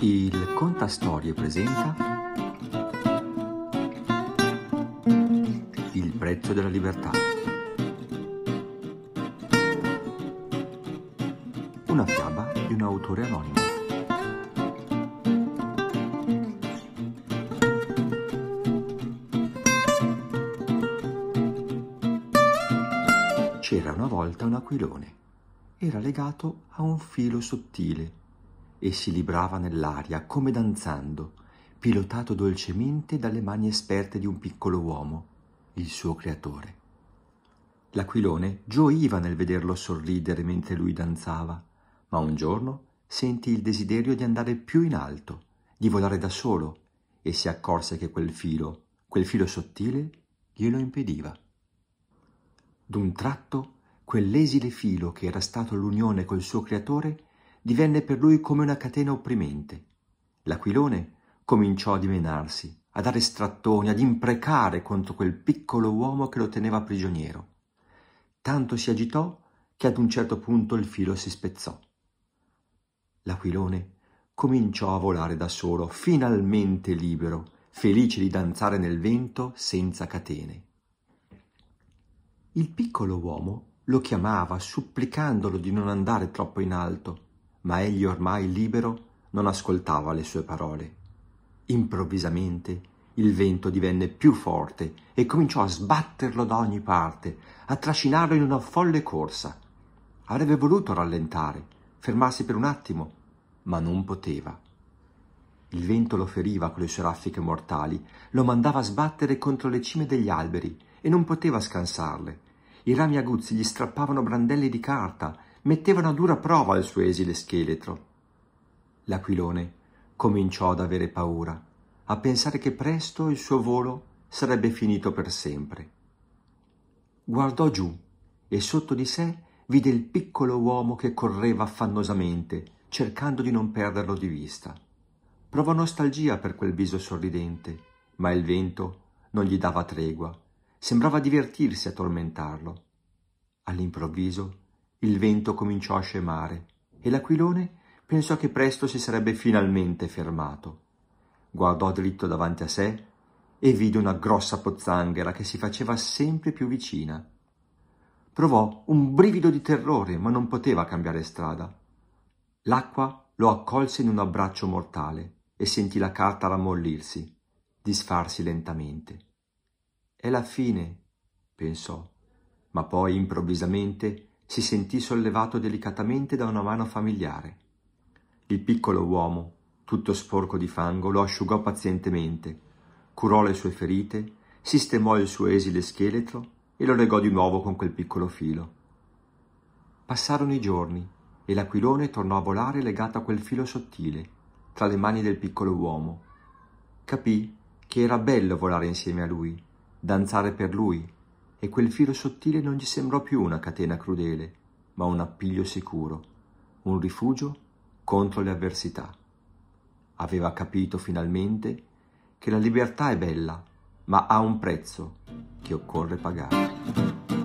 Il Contastorie presenta Il prezzo della libertà. Una fiaba di un autore anonimo. C'era una volta un aquilone. Era legato a un filo sottile e si librava nell'aria come danzando, pilotato dolcemente dalle mani esperte di un piccolo uomo, il suo creatore. L'aquilone gioiva nel vederlo sorridere mentre lui danzava, ma un giorno sentì il desiderio di andare più in alto, di volare da solo, e si accorse che quel filo, quel filo sottile, glielo impediva. D'un tratto, quell'esile filo che era stato l'unione col suo creatore divenne per lui come una catena opprimente. L'aquilone cominciò a dimenarsi, a dare strattoni, ad imprecare contro quel piccolo uomo che lo teneva prigioniero. Tanto si agitò che ad un certo punto il filo si spezzò. L'aquilone cominciò a volare da solo, finalmente libero, felice di danzare nel vento senza catene. Il piccolo uomo lo chiamava, supplicandolo di non andare troppo in alto, ma egli ormai libero non ascoltava le sue parole. Improvvisamente il vento divenne più forte e cominciò a sbatterlo da ogni parte, a trascinarlo in una folle corsa. Avrebbe voluto rallentare, fermarsi per un attimo, ma non poteva. Il vento lo feriva con le sue raffiche mortali, lo mandava a sbattere contro le cime degli alberi e non poteva scansarle. I rami aguzzi gli strappavano brandelli di carta mettevano a dura prova il suo esile scheletro. L'aquilone cominciò ad avere paura, a pensare che presto il suo volo sarebbe finito per sempre. Guardò giù e sotto di sé vide il piccolo uomo che correva affannosamente, cercando di non perderlo di vista. Provò nostalgia per quel viso sorridente, ma il vento non gli dava tregua, sembrava divertirsi a tormentarlo. All'improvviso il vento cominciò a scemare e l'aquilone pensò che presto si sarebbe finalmente fermato. Guardò dritto davanti a sé e vide una grossa pozzanghera che si faceva sempre più vicina. Provò un brivido di terrore, ma non poteva cambiare strada. L'acqua lo accolse in un abbraccio mortale e sentì la carta rammollirsi, disfarsi lentamente. È la fine, pensò, ma poi improvvisamente si sentì sollevato delicatamente da una mano familiare. Il piccolo uomo, tutto sporco di fango, lo asciugò pazientemente, curò le sue ferite, sistemò il suo esile scheletro e lo legò di nuovo con quel piccolo filo. Passarono i giorni e l'aquilone tornò a volare legato a quel filo sottile, tra le mani del piccolo uomo. Capì che era bello volare insieme a lui, danzare per lui, e quel filo sottile non gli sembrò più una catena crudele, ma un appiglio sicuro, un rifugio contro le avversità. Aveva capito finalmente che la libertà è bella, ma ha un prezzo che occorre pagare.